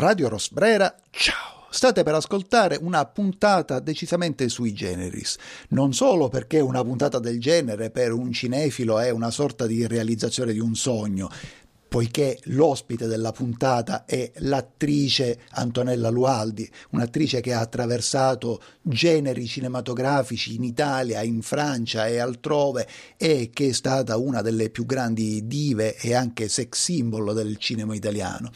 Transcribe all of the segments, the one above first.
Radio Rosbrera, ciao! State per ascoltare una puntata decisamente sui generis, non solo perché una puntata del genere per un cinefilo è una sorta di realizzazione di un sogno, poiché l'ospite della puntata è l'attrice Antonella Lualdi, un'attrice che ha attraversato generi cinematografici in Italia, in Francia e altrove e che è stata una delle più grandi dive e anche sex symbol del cinema italiano,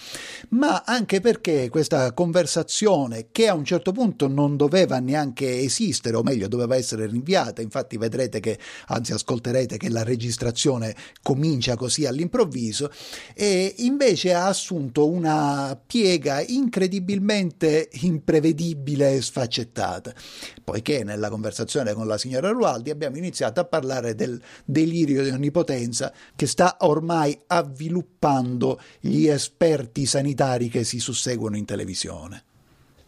ma anche perché questa conversazione che a un certo punto non doveva neanche esistere, o meglio doveva essere rinviata, infatti vedrete che, anzi ascolterete che la registrazione comincia così all'improvviso, e invece ha assunto una piega incredibilmente imprevedibile e sfaccettata, poiché nella conversazione con la signora Rualdi abbiamo iniziato a parlare del delirio di onnipotenza che sta ormai avviluppando gli esperti sanitari che si susseguono in televisione.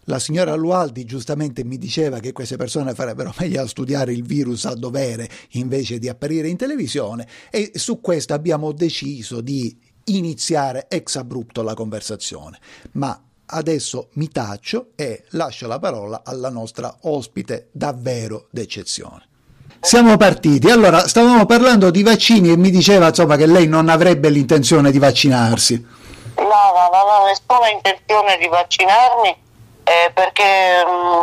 La signora Lualdi giustamente mi diceva che queste persone farebbero meglio a studiare il virus a dovere invece di apparire in televisione e su questo abbiamo deciso di iniziare ex abrupto la conversazione. Ma adesso mi taccio e lascio la parola alla nostra ospite davvero d'eccezione. Siamo partiti. Allora, stavamo parlando di vaccini e mi diceva insomma che lei non avrebbe l'intenzione di vaccinarsi. No, no, non ho nessuna intenzione di vaccinarmi eh, perché mh, mm,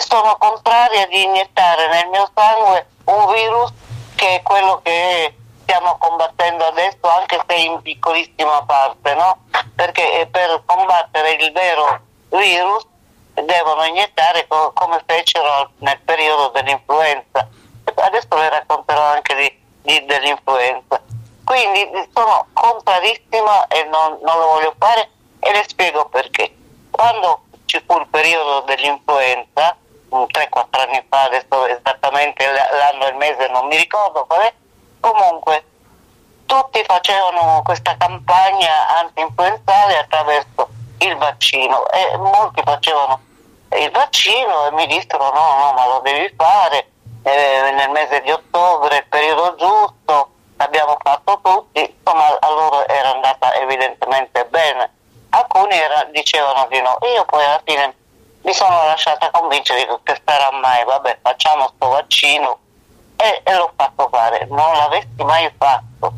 sono contraria di iniettare nel mio sangue un virus che è quello che stiamo combattendo adesso, anche se in piccolissima parte, no? Perché per combattere il vero virus devono iniettare co- come fecero nel periodo dell'influenza. Adesso le racconterò anche di, di, dell'influenza. Quindi sono contrarissima e non, non lo voglio fare e le spiego perché. Quando ci fu il periodo dell'influenza, 3-4 anni fa, adesso esattamente l'anno e il mese non mi ricordo qual è, Comunque, tutti facevano questa campagna anti-influenzale attraverso il vaccino e molti facevano il vaccino e mi dissero no, no, ma lo devi fare eh, nel mese di ottobre, il periodo giusto, l'abbiamo fatto tutti, insomma a loro era andata evidentemente bene. Alcuni era, dicevano di no, io poi alla fine mi sono lasciata convincere che sarà mai, vabbè facciamo sto vaccino e, e l'ho fatto fare, non l'avessi mai fatto.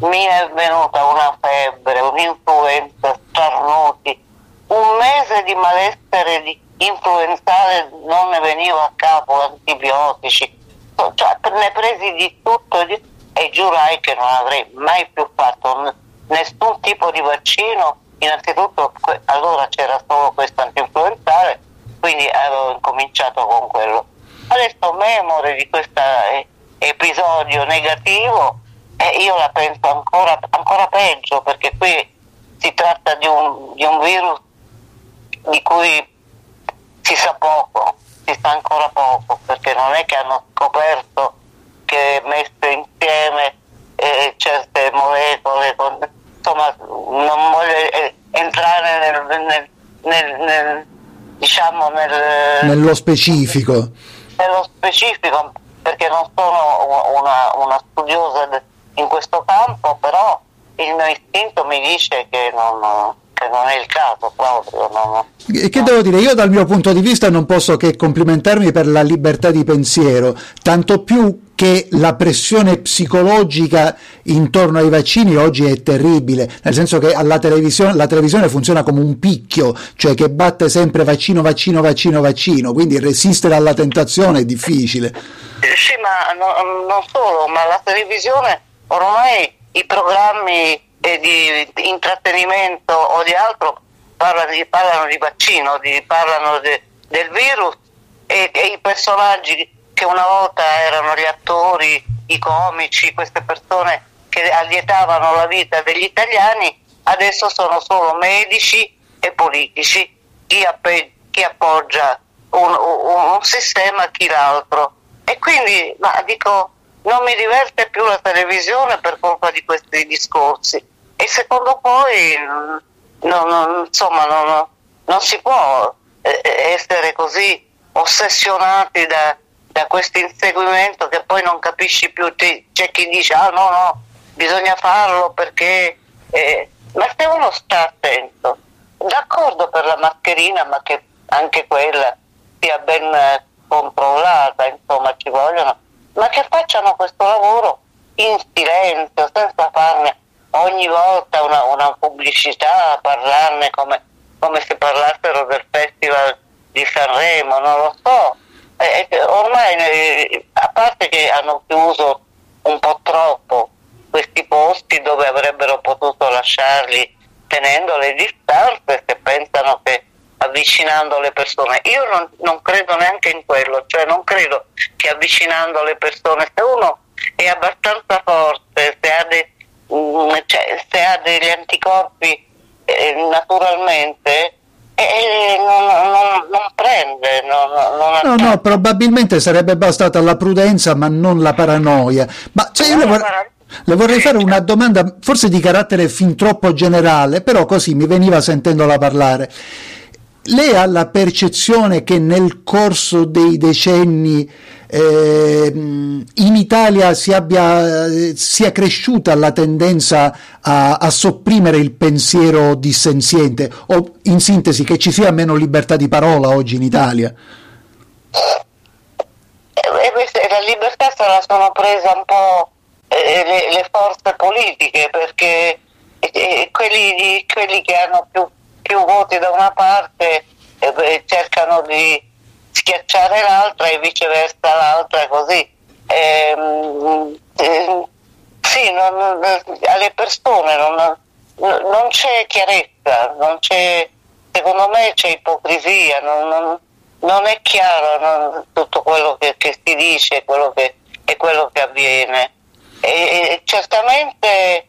Mi è venuta una febbre, un'influenza, starnuti, un mese di malessere di influenzale non ne veniva a capo, antibiotici, cioè, ne presi di tutto e giurai che non avrei mai più fatto nessun tipo di vaccino. Innanzitutto allora c'era solo questo antinfluenzale, quindi avevo incominciato con quello Adesso memore di questo eh, episodio negativo, eh, io la penso ancora, ancora, peggio perché qui si tratta di un, di un virus di cui si sa poco, si sa ancora poco, perché non è che hanno scoperto che messe insieme eh, certe molecole, con, insomma non voglio eh, entrare nel, nel, nel, nel diciamo nel, nello specifico specifico perché non sono una, una studiosa in questo campo, però il mio istinto mi dice che non, che non è il caso proprio. Non, e che devo dire? Io dal mio punto di vista non posso che complimentarmi per la libertà di pensiero, tanto più che la pressione psicologica intorno ai vaccini oggi è terribile, nel senso che televisione, la televisione funziona come un picchio, cioè che batte sempre vaccino, vaccino, vaccino, vaccino, quindi resistere alla tentazione è difficile. Sì, ma no, non solo, ma la televisione ormai i programmi di intrattenimento o di altro parlano di, parlano di vaccino, di, parlano de, del virus e, e i personaggi che una volta erano gli attori, i comici, queste persone che allietavano la vita degli italiani, adesso sono solo medici e politici, chi, appe- chi appoggia un, un, un, sistema, chi l'altro. E quindi, ma dico, non mi diverte più la televisione per colpa di questi discorsi. E secondo poi, non, non, insomma, non, non si può eh, essere così ossessionati da da questo inseguimento che poi non capisci più, c'è chi dice ah no no, bisogna farlo perché... Eh, ma se uno sta attento, d'accordo per la mascherina, ma che anche quella sia ben controllata, insomma ci vogliono, ma che facciano questo lavoro in silenzio, senza farne ogni volta una, una pubblicità, parlarne come, come, se parlassero del Festival di Sanremo, non lo so. Ormai, eh, a parte che hanno chiuso un po' troppo questi posti dove avrebbero potuto lasciarli tenendo le distanze, se pensano che avvicinando le persone. Io non, non, credo neanche in quello, cioè non credo che avvicinando le persone, se uno è abbastanza forte, se ha, de, mm, cioè, se ha degli anticorpi eh, naturalmente, eh, non, non, non, prende. no, no, probabilmente sarebbe bastata la prudenza, ma non la paranoia. Ma cioè, io le, le vorrei fare una domanda, forse di carattere fin troppo generale, però così mi veniva sentendola parlare. Lei ha la percezione che nel corso dei decenni eh, in Italia si abbia, sia cresciuta la tendenza a, a, sopprimere il pensiero dissenziente o in sintesi che ci sia meno libertà di parola oggi in Italia? Eh, la libertà se la sono presa un po' eh, le, le, forze politiche perché eh, quelli, quelli che hanno più più voti da una parte eh, cercano di schiacciare l'altra e viceversa l'altra così. Eh, eh, sì, non, alle persone non, non, c'è chiarezza, non c'è, secondo me c'è ipocrisia, non, non è chiaro tutto quello che, che, si dice quello che, e quello che avviene. E, e certamente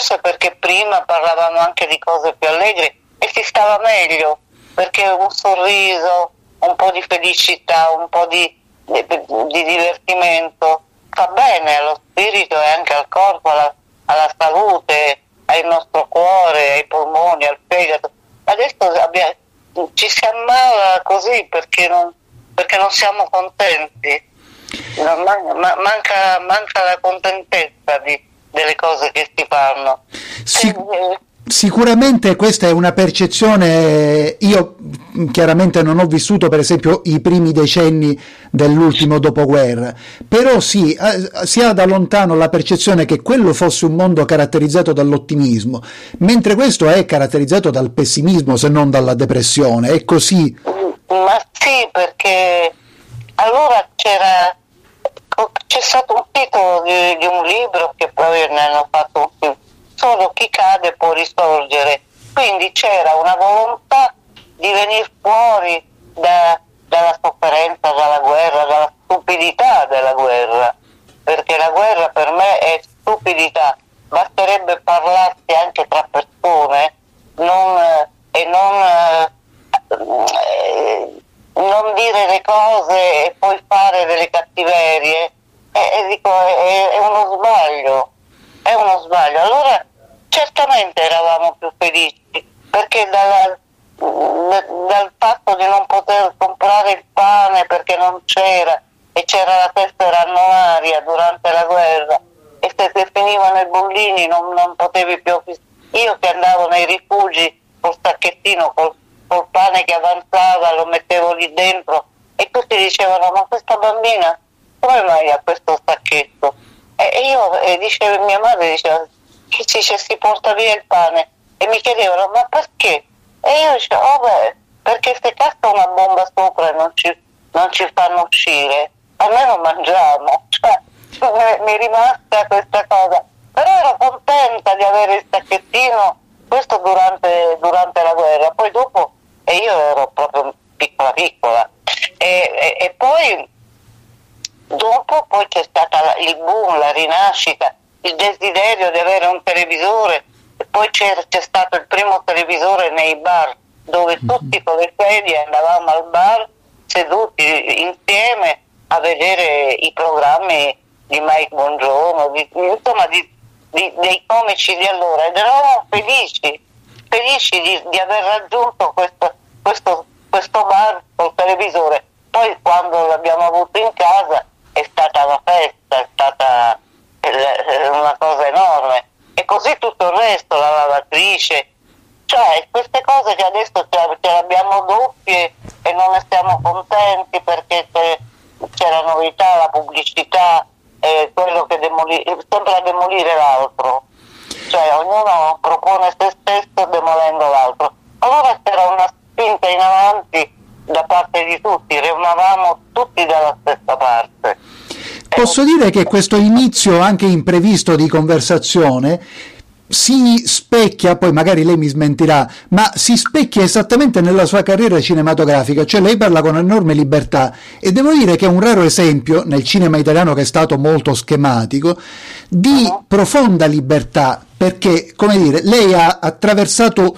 forse perché prima parlavamo anche di cose più allegri e si stava meglio, perché un sorriso, un po' di felicità, un po' di, di, di divertimento fa bene allo spirito e anche al corpo, alla, alla salute, al nostro cuore, ai polmoni, al fegato. Adesso abbiamo, ci si ammala così perché non, perché non siamo contenti. Manca, manca, la contentezza di, delle cose che si fanno. Sì. E, Sicuramente questa è una percezione, io chiaramente non ho vissuto per esempio i primi decenni dell'ultimo dopoguerra, però sì, eh, si ha da lontano la percezione che quello fosse un mondo caratterizzato dall'ottimismo, mentre questo è caratterizzato dal pessimismo se non dalla depressione, è così. Ma sì, perché allora c'era, c'è stato un titolo di, di un libro che poi ne hanno fatto un solo chi cade può risorgere. Quindi c'era una volontà di venire fuori da, dalla sofferenza, dalla guerra, dalla stupidità della guerra, perché la guerra per me è stupidità, basterebbe parlarsi anche tra persone non, e non, eh, non, dire le cose e poi fare delle cattiverie, e, e dico, è, è uno sbaglio, è uno sbaglio. Allora certamente eravamo più felici perché dalla, dal fatto di non poter comprare il pane perché non c'era e c'era la tessera annuaria durante la guerra e se ti finivano i bollini non, non potevi più io che andavo nei rifugi col sacchettino col, col pane che avanzava lo mettevo lì dentro e tutti dicevano ma questa bambina come mai ha questo sacchetto? E io e diceva, mia madre diceva che dice si porta via il pane? E mi chiedevano ma perché? E io dicevo oh beh perché se casca una bomba sopra e non ci, non ci fanno uscire almeno mangiamo. Cioè, mi è rimasta questa cosa. Però ero contenta di avere il sacchettino questo durante, durante la guerra. Poi dopo e io ero proprio piccola piccola. E, e, e poi dopo poi c'è stato il boom, la rinascita il desiderio di avere un televisore. E poi c'è, c'è stato il primo televisore nei bar dove mm-hmm. tutti con le sedie andavamo al bar seduti insieme a vedere i programmi di Mike Bongiorno, di, insomma di, di, dei comici di allora. Ed eravamo felici, felici di, di aver raggiunto questo, questo, questo bar col televisore. Poi quando l'abbiamo avuto in casa è stata una festa, è stata una cosa enorme. E così tutto il resto, la lavatrice, cioè queste cose che adesso ce, ce l'abbiamo doppie e non ne stiamo contenti perché c'è, la novità, la pubblicità, eh, quello che demoli- sempre a demolire l'altro. Cioè ognuno propone se stesso demolendo l'altro. Allora c'era una spinta in avanti da parte di tutti, remavamo tutti dalla stessa parte. Posso dire che questo inizio anche imprevisto di conversazione si specchia, poi magari lei mi smentirà, ma si specchia esattamente nella sua carriera cinematografica, cioè lei parla con enorme libertà e devo dire che è un raro esempio nel cinema italiano che è stato molto schematico di uh-huh. profonda libertà, perché come dire, lei ha attraversato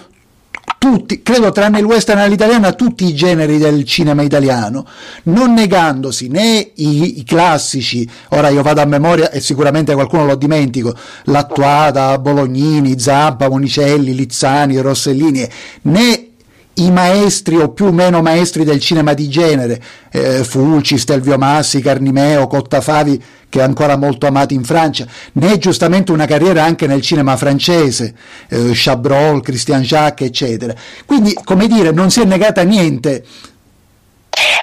tutti, credo tranne il western all'italiana, tutti i generi del cinema italiano, non negandosi né i, i, classici, ora io vado a memoria e sicuramente qualcuno lo dimentico, Lattuada, Bolognini, Zampa, Monicelli, Lizzani, Rossellini, né i maestri o più o meno maestri del cinema di genere, eh, Fulci, Stelvio Massi, Carnimeo, Cottafavi, che è ancora molto amato in Francia, né giustamente una carriera anche nel cinema francese, eh, Chabrol, Christian Jacques, eccetera. Quindi, come dire, non si è negata niente.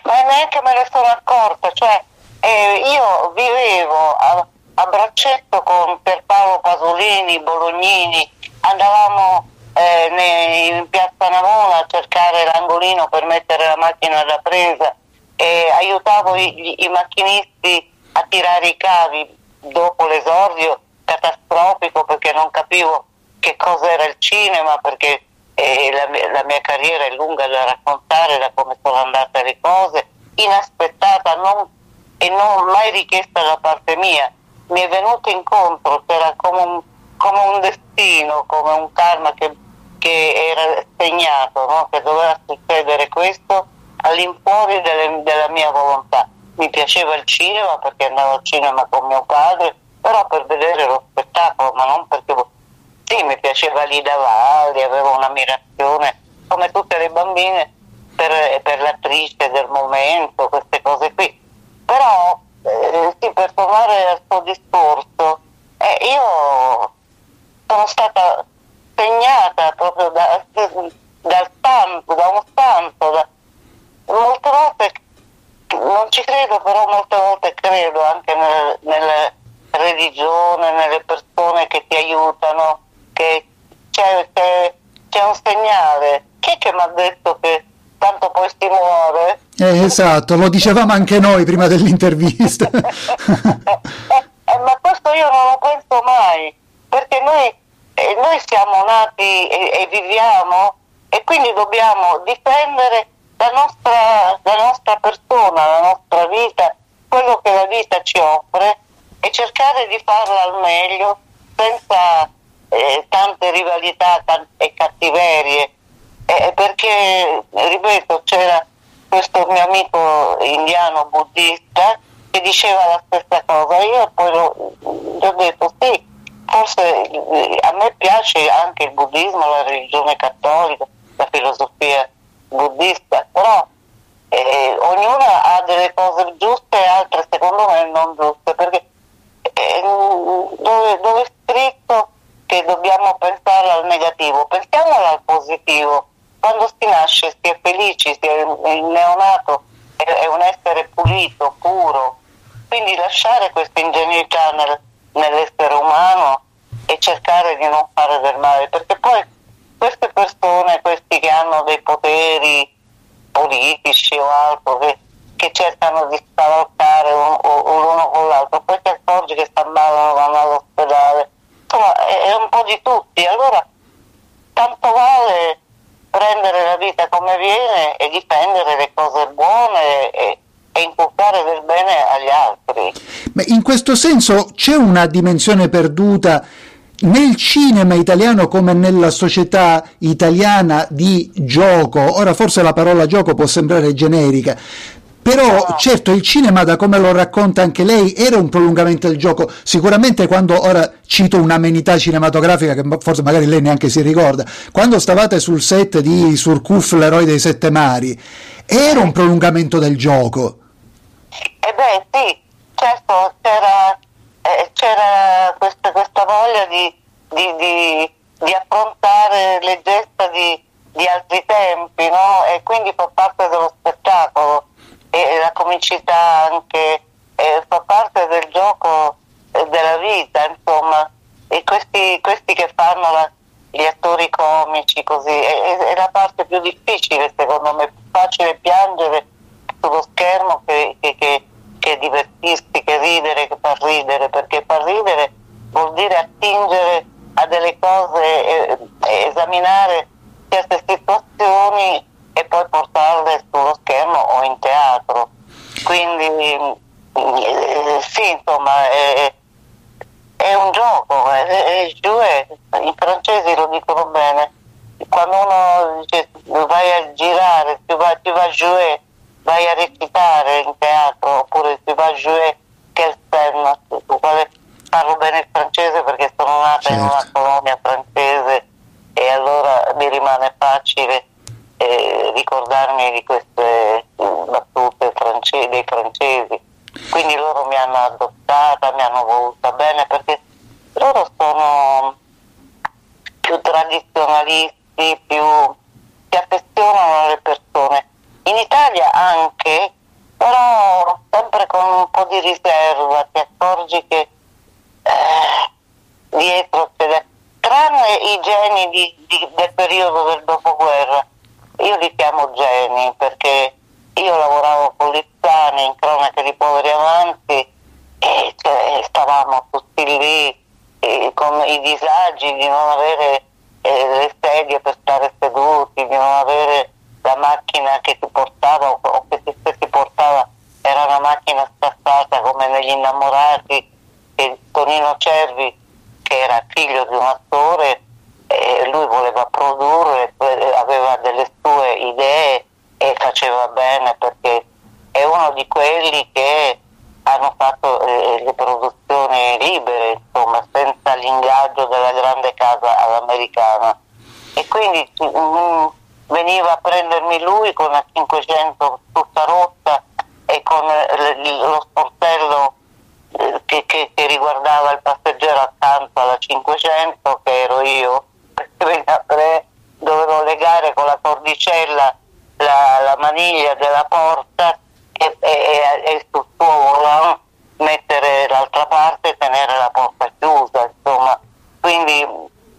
Ma neanche me ne sono accorta, cioè eh, io vivevo a, a braccetto con Pierpaolo Pasolini, Bolognini, andavamo eh, in piazza Navona a cercare l'angolino per mettere la macchina da presa. E aiutavo i, i macchinisti a tirare i cavi dopo l'esordio catastrofico perché non capivo che cos'era il cinema perché eh, la, la, mia carriera è lunga da raccontare da come sono andate le cose inaspettata non, e non mai richiesta da parte mia. Mi è venuto incontro c'era come un, come un destino come un karma che che era segnato, no? che doveva succedere questo all'infuori delle, della mia volontà. Mi piaceva il cinema perché andavo al cinema con mio padre, però per vedere lo spettacolo, ma non perché... Sì, mi piaceva Lida Valli, avevo un'ammirazione, come tutte le bambine, per, per l'attrice del momento, queste cose qui. Però, eh, sì, per tornare al suo discorso, eh, io sono stata segnata proprio da, dal santo, da un santo. Da, molte volte non ci credo, però molte volte credo anche nel, nella religione, nelle persone che ti aiutano, che c'è, c'è, c'è un segnale. Chi è che mi ha detto che tanto poi si muore? Eh, esatto, lo dicevamo anche noi prima dell'intervista. eh, ma questo io non lo penso mai, perché noi e noi siamo nati e, e, viviamo e quindi dobbiamo difendere la nostra, la nostra persona, la nostra vita, quello che la vita ci offre e cercare di farla al meglio senza eh, tante rivalità e cattiverie. Eh, perché, ripeto, c'era questo mio amico indiano buddista che diceva la stessa cosa. Io poi gli ho detto sì, forse eh, a me piace anche il buddismo, la religione cattolica, la filosofia buddista, però eh, ognuna ha delle cose giuste e altre secondo me non giuste, perché eh, dove, dove, è scritto che dobbiamo pensare al negativo, pensiamolo al positivo. Quando si nasce si è felici, si è, il neonato è, è un essere pulito, puro, quindi lasciare questa ingenuità nel, nell'essere umano e cercare di non fare del male, perché poi queste persone, questi che hanno dei poteri politici o altro, che, che cercano di scavalcare un, l'uno con l'altro, poi ti accorgi che sta male, vanno all'ospedale, insomma è, è un po' di tutti, allora tanto vale prendere la vita come viene e difendere le cose buone e, e inculcare del bene agli altri. Beh, in questo senso c'è una dimensione perduta nel cinema italiano come nella società italiana di gioco, ora forse la parola gioco può sembrare generica, però certo il cinema da come lo racconta anche lei era un prolungamento del gioco. Sicuramente quando ora cito un'amenità cinematografica che forse magari lei neanche si ricorda quando stavate sul set di Surcouf l'eroe dei sette mari era un prolungamento del gioco eh beh sì certo c'era eh, c'era questa, questa voglia di, di, di, di, affrontare le gesta di, altri tempi, no? E quindi fa parte dello spettacolo. E la comicità anche eh, fa parte del gioco eh, della vita, insomma, e questi, questi che fanno la, gli attori comici così è, è, la parte più difficile secondo me, più facile piangere sullo schermo che, che, che, che divertirsi, che ridere, che far ridere, perché far ridere vuol dire attingere a delle cose, e, e esaminare certe situazioni e poi portarle sullo schermo o in teatro. Quindi eh, sì, insomma, è, è un gioco, è, è jouer, i francesi lo dicono bene, quando uno dice vai a girare, tu vas, tu vas jouer, vai a recitare in teatro homenagem dietro c'è tranne i geni di, di, del periodo del dopoguerra, io li chiamo geni perché io lavoravo con Lizzani in cronache di poveri avanti e cioè, stavamo tutti lì eh, con i disagi di non avere eh, le sedie per stare seduti, di non avere la macchina che ti portava o, che ti, ti portava. Era una macchina scassata come negli innamorati che Tonino Cervi che era figlio di un attore e lui voleva produrre, aveva delle sue idee e faceva bene perché è uno di quelli che hanno fatto eh, le produzioni libere, insomma, senza l'ingaggio della grande casa all'americana. E quindi mm, veniva a prendermi lui con la 500 tutta rotta e con eh, lo sportello eh, che, che, che, riguardava il passeggero accanto alla 500, che ero io, dovevo legare con la cordicella la, la maniglia della porta e, e, e sul suo volant mettere l'altra parte e tenere la porta chiusa, insomma. Quindi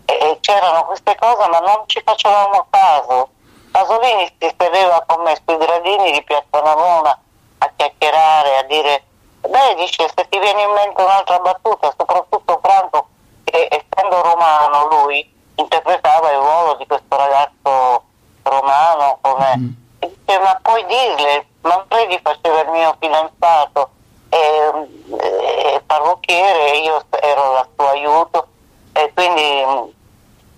e, c'erano queste cose ma non ci facevamo caso. Pasolini si sedeva con me sui gradini di Piazza Navona a chiacchierare, a dire, beh dice se ti viene in mente un'altra battuta, soprattutto Franco, che essendo romano lui interpretava il ruolo di questo ragazzo romano come... Mm. Dice, ma puoi dirle, Manfredi faceva il mio fidanzato e, e parrucchiere, io ero al suo aiuto e quindi mm,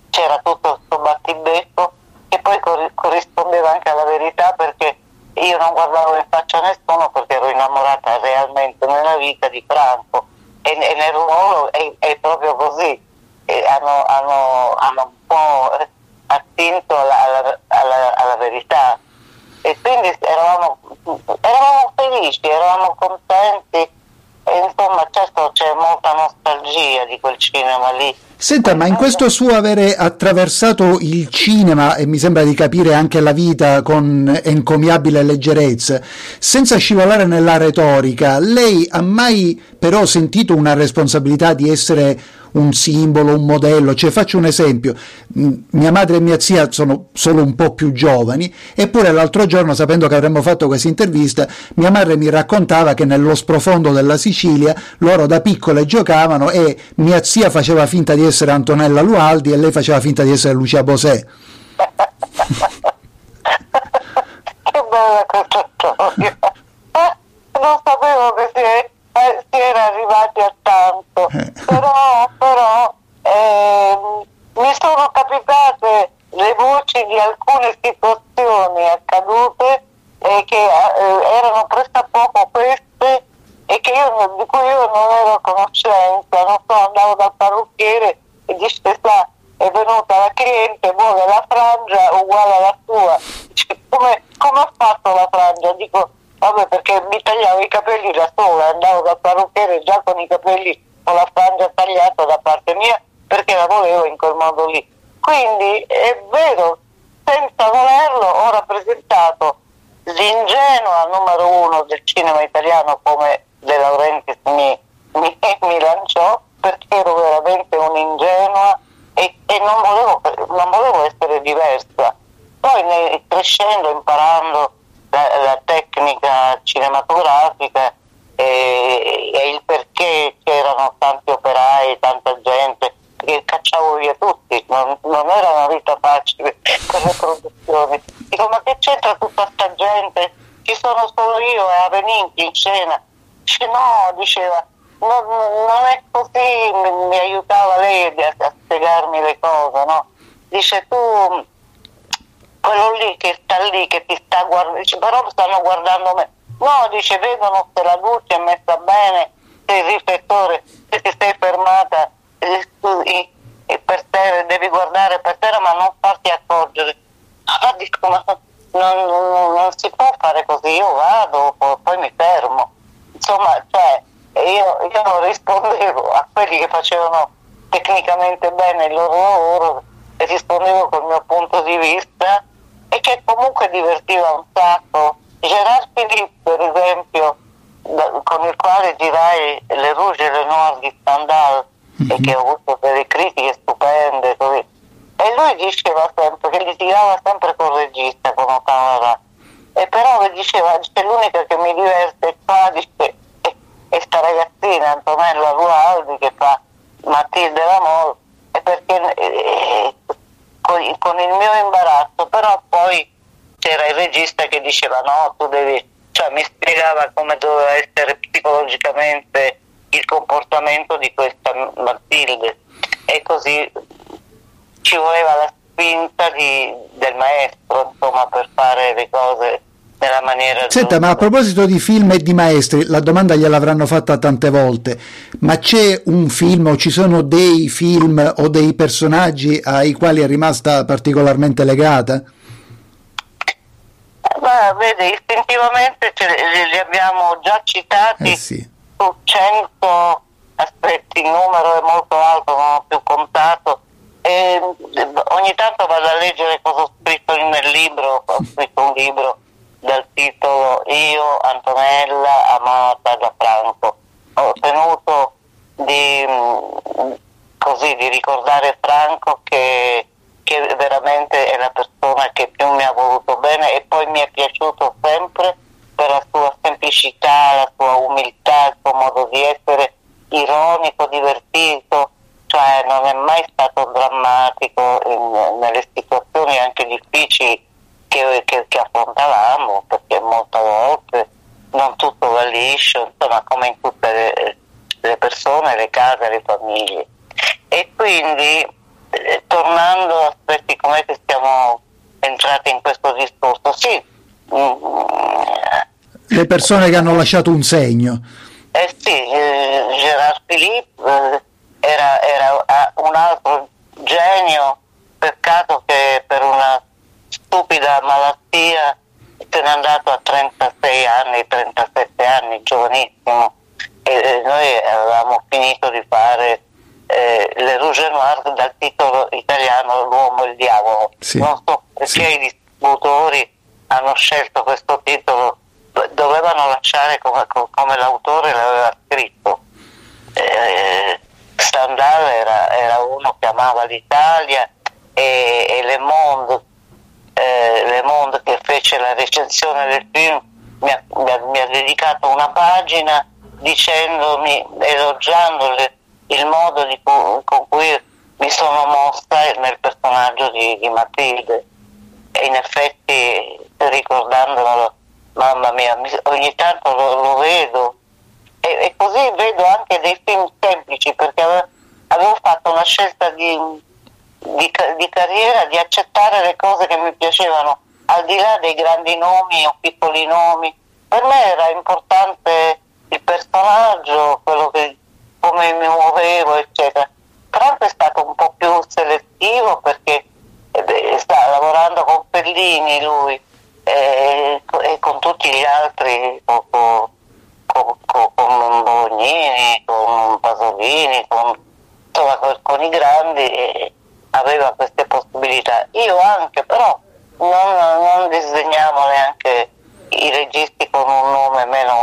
c'era tutto questo battibecco che poi cor- corrispondeva anche alla verità perché io non guardavo in faccia a nessuno perché ero innamorata nella vita di Franco. E, e nel ruolo è, è proprio così. Hanno, hanno, hanno, un po' attinto alla, alla, alla, verità. E quindi eravamo, eravamo felici, eravamo contenti. e insomma certo c'è molta nostalgia di quel cinema lì. Senta, ma in questo suo avere attraversato il cinema e mi sembra di capire anche la vita con encomiabile leggerezza, senza scivolare nella retorica, lei ha mai però sentito una responsabilità di essere un simbolo, un modello. Cioè, faccio un esempio, mm, mia madre e mia zia sono solo un po' più giovani, eppure l'altro giorno, sapendo che avremmo fatto questa intervista, mia madre mi raccontava che nello sprofondo della Sicilia loro da piccole giocavano e mia zia faceva finta di essere Antonella Lualdi e lei faceva finta di essere Lucia Bosè. che bella questa storia! non sapevo che si, si era arrivati a tanto, eh. però, però eh, mi sono capitate le voci di alcune situazioni accadute eh, che erano poco queste e che io, di cui io non ero a conoscenza, non so, andavo dal parrucchiere e dice sa, è venuta la cliente, vuole la frangia uguale alla tua. Dice, come, come ha fatto la frangia? Dico, vabbè perché mi tagliavo i capelli da sola, andavo dal parrucchiere già con i capelli con la frangia tagliata da parte mia perché la volevo in quel modo lì. Quindi è vero senza volerlo ho rappresentato l'ingenua numero uno del cinema italiano come De Laurentiis mi, mi, mi lanciò perché ero veramente un'ingenua e, e non, volevo, non, volevo, essere diversa. Poi crescendo, imparando la, tecnica cinematografica e, e, il perché c'erano tanti operai, tanta gente, che cacciavo via tutti, non, non era una vita facile per le produzioni. Dico, ma che c'entra tutta questa gente? Ci sono solo io e Aveninchi in scena. Dice, no, diceva, non, non è così, mi, mi, aiutava lei a, a spiegarmi le cose, no? Dice, tu quello lì che sta lì, che ti sta guardando, dice, però stanno guardando me. No, dice, vedono se la luce è messa bene, se il riflettore, se ti sei fermata e, e per te devi guardare per terra ma non farti accorgere. Ah, dico, ma non, non, non, si può fare così, io vado, poi mi fermo. Insomma, cioè, io, io rispondevo a quelli che facevano tecnicamente bene il loro lavoro e rispondevo col mio punto di vista e che comunque divertiva un sacco. Gerard Philippe, per esempio, da, con il quale girai le Rouge e le Noir di Stendhal mm-hmm. e che ho avuto delle critiche stupende così. e lui diceva sempre che litigava sempre con il regista con Ottavara e però diceva c'è l'unica che mi diverte qua dice, è, è sta ragazzina Antonella Rualdi che fa Matilde Lamol e perché eh, con, con il mio imbarazzo però poi c'era il regista che diceva no, tu devi, cioè mi spiegava come doveva essere psicologicamente il comportamento di questa Matilde e così ci voleva la spinta di, del maestro insomma per fare le cose nella maniera Senta, giusta. ma a proposito di film e di maestri, la domanda gliel'avranno fatta tante volte, ma c'è un film o ci sono dei film o dei personaggi ai quali è rimasta particolarmente legata? Ma vede, istintivamente li abbiamo già citati eh sì. su 100 aspetti, il numero è molto alto, non ho più contato. E ogni tanto vado a leggere cosa ho scritto nel libro, ho scritto un libro dal titolo Io, Antonella, amata da Franco. Ho tenuto di, così, di ricordare Franco che che veramente è la persona che più mi ha voluto bene e poi mi è piaciuto sempre per la sua semplicità, la sua umiltà, il suo modo di essere ironico, divertito, cioè non è mai stato drammatico in, nelle situazioni anche difficili che, che, che, affrontavamo, perché molte volte non tutto va liscio, insomma come in tutte le, le persone, le case, le famiglie. E quindi eh, tornando a aspetti come che siamo entrati in questo discorso, sì. Mm, Le persone che hanno lasciato un segno. Eh sì, eh, Gerard Philippe eh, era, era un altro genio, peccato che per una stupida malattia se n'è andato a 36 anni, 37 anni, giovanissimo, e noi avevamo finito di fare eh, Le Rouge Noir dal titolo italiano L'uomo e il diavolo. Sì. Non so perché sì. i distributori hanno scelto questo lasciare come, come l'autore l'aveva scritto. Eh, Stendhal era, era, uno che amava l'Italia e, e Le, Monde, eh, Le Monde che fece la recensione del film mi ha, mi ha, mi ha dedicato una pagina dicendomi, elogiando le, il modo cui, con cui mi sono mossa nel personaggio di, di Matilde e in effetti ricordandomelo mamma mia ogni tanto lo, lo vedo. E, e, così vedo anche dei film semplici perché avevo, fatto una scelta di, di, di, carriera di accettare le cose che mi piacevano al di là dei grandi nomi o piccoli nomi. Per me era importante il personaggio quello che come mi muovevo, eccetera. Trump è stato un po' più selettivo perché eh, sta lavorando con Pellini lui eh, e con tutti gli altri, con, con, con, con Bolognini, con Pasolini, con, insomma, con, i grandi, aveva queste possibilità. Io anche, però non, non disdegniamo neanche i registi con un nome meno.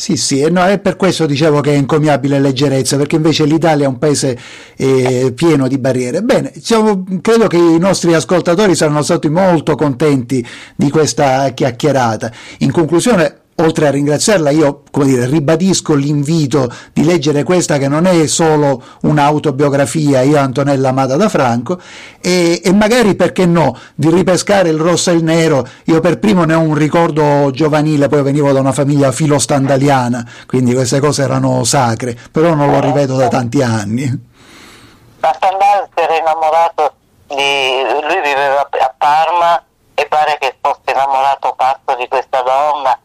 Sì, sì, no, è per questo dicevo che è encomiabile leggerezza, perché invece l'Italia è un paese eh, pieno di barriere. Bene, siamo, credo che i nostri ascoltatori saranno stati molto contenti di questa chiacchierata. In conclusione, oltre a ringraziarla, io come dire, ribadisco l'invito di leggere questa che non è solo un'autobiografia, io Antonella amata da Franco, e, e, magari perché no, di ripescare il rosso e il nero. Io per primo ne ho un ricordo giovanile, poi venivo da una famiglia filostandaliana, quindi queste cose erano sacre, però non lo rivedo da tanti anni. Ma Stendhal si era innamorato di... lui viveva a Parma e pare che fosse innamorato pazzo di questa donna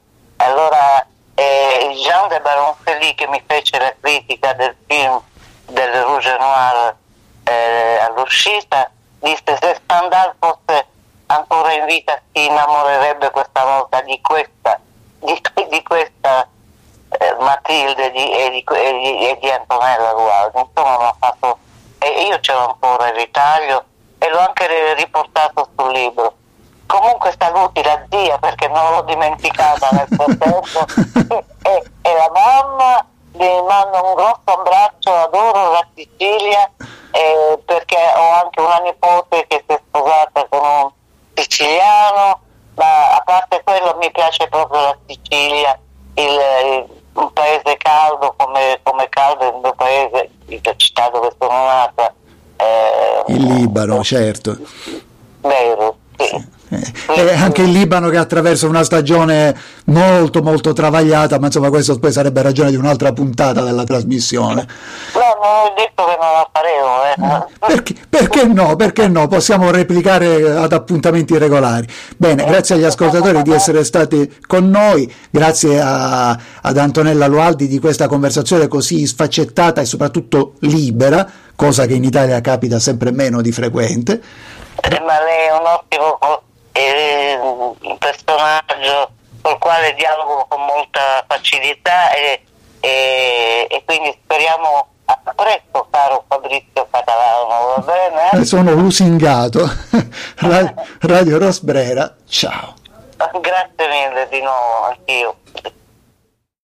eh, Jean de Baroncelli che mi fece la critica del film del Rouge Noir eh, all'uscita disse se Stendhal fosse ancora in vita si innamorerebbe questa volta di questa di, di questa eh, Matilde di, e, di, e, di, Antonella Rualdi insomma mi fatto e io ce l'ho ancora il ritaglio e l'ho anche riportato sul libro comunque saluti la zia perché non l'ho dimenticata nel frattempo e, e, la mamma vi mando un grosso abbraccio adoro la Sicilia eh, perché ho anche una nipote che si è sposata con un siciliano ma a parte quello mi piace proprio la Sicilia il, il, un paese caldo come, come caldo il mio paese la città dove sono nata eh, il Libano certo Beirut sì. Eh, e anche il Libano che attraversa una stagione molto molto travagliata, ma insomma questo poi sarebbe ragione di un'altra puntata della trasmissione. No, non ho detto che non la faremo. Eh. eh. Perché, perché, no? Perché no? Possiamo replicare ad appuntamenti regolari. Bene, eh, grazie agli ascoltatori di essere stati con noi, grazie a, ad Antonella Lualdi di questa conversazione così sfaccettata e soprattutto libera, cosa che in Italia capita sempre meno di frequente. Ma lei è un ottimo è un personaggio col quale dialogo con molta facilità e, e, e quindi speriamo a presto caro Fabrizio Catalano, va bene? Eh, sono lusingato. Radio Rosbrera, ciao. Grazie mille di nuovo, anch'io.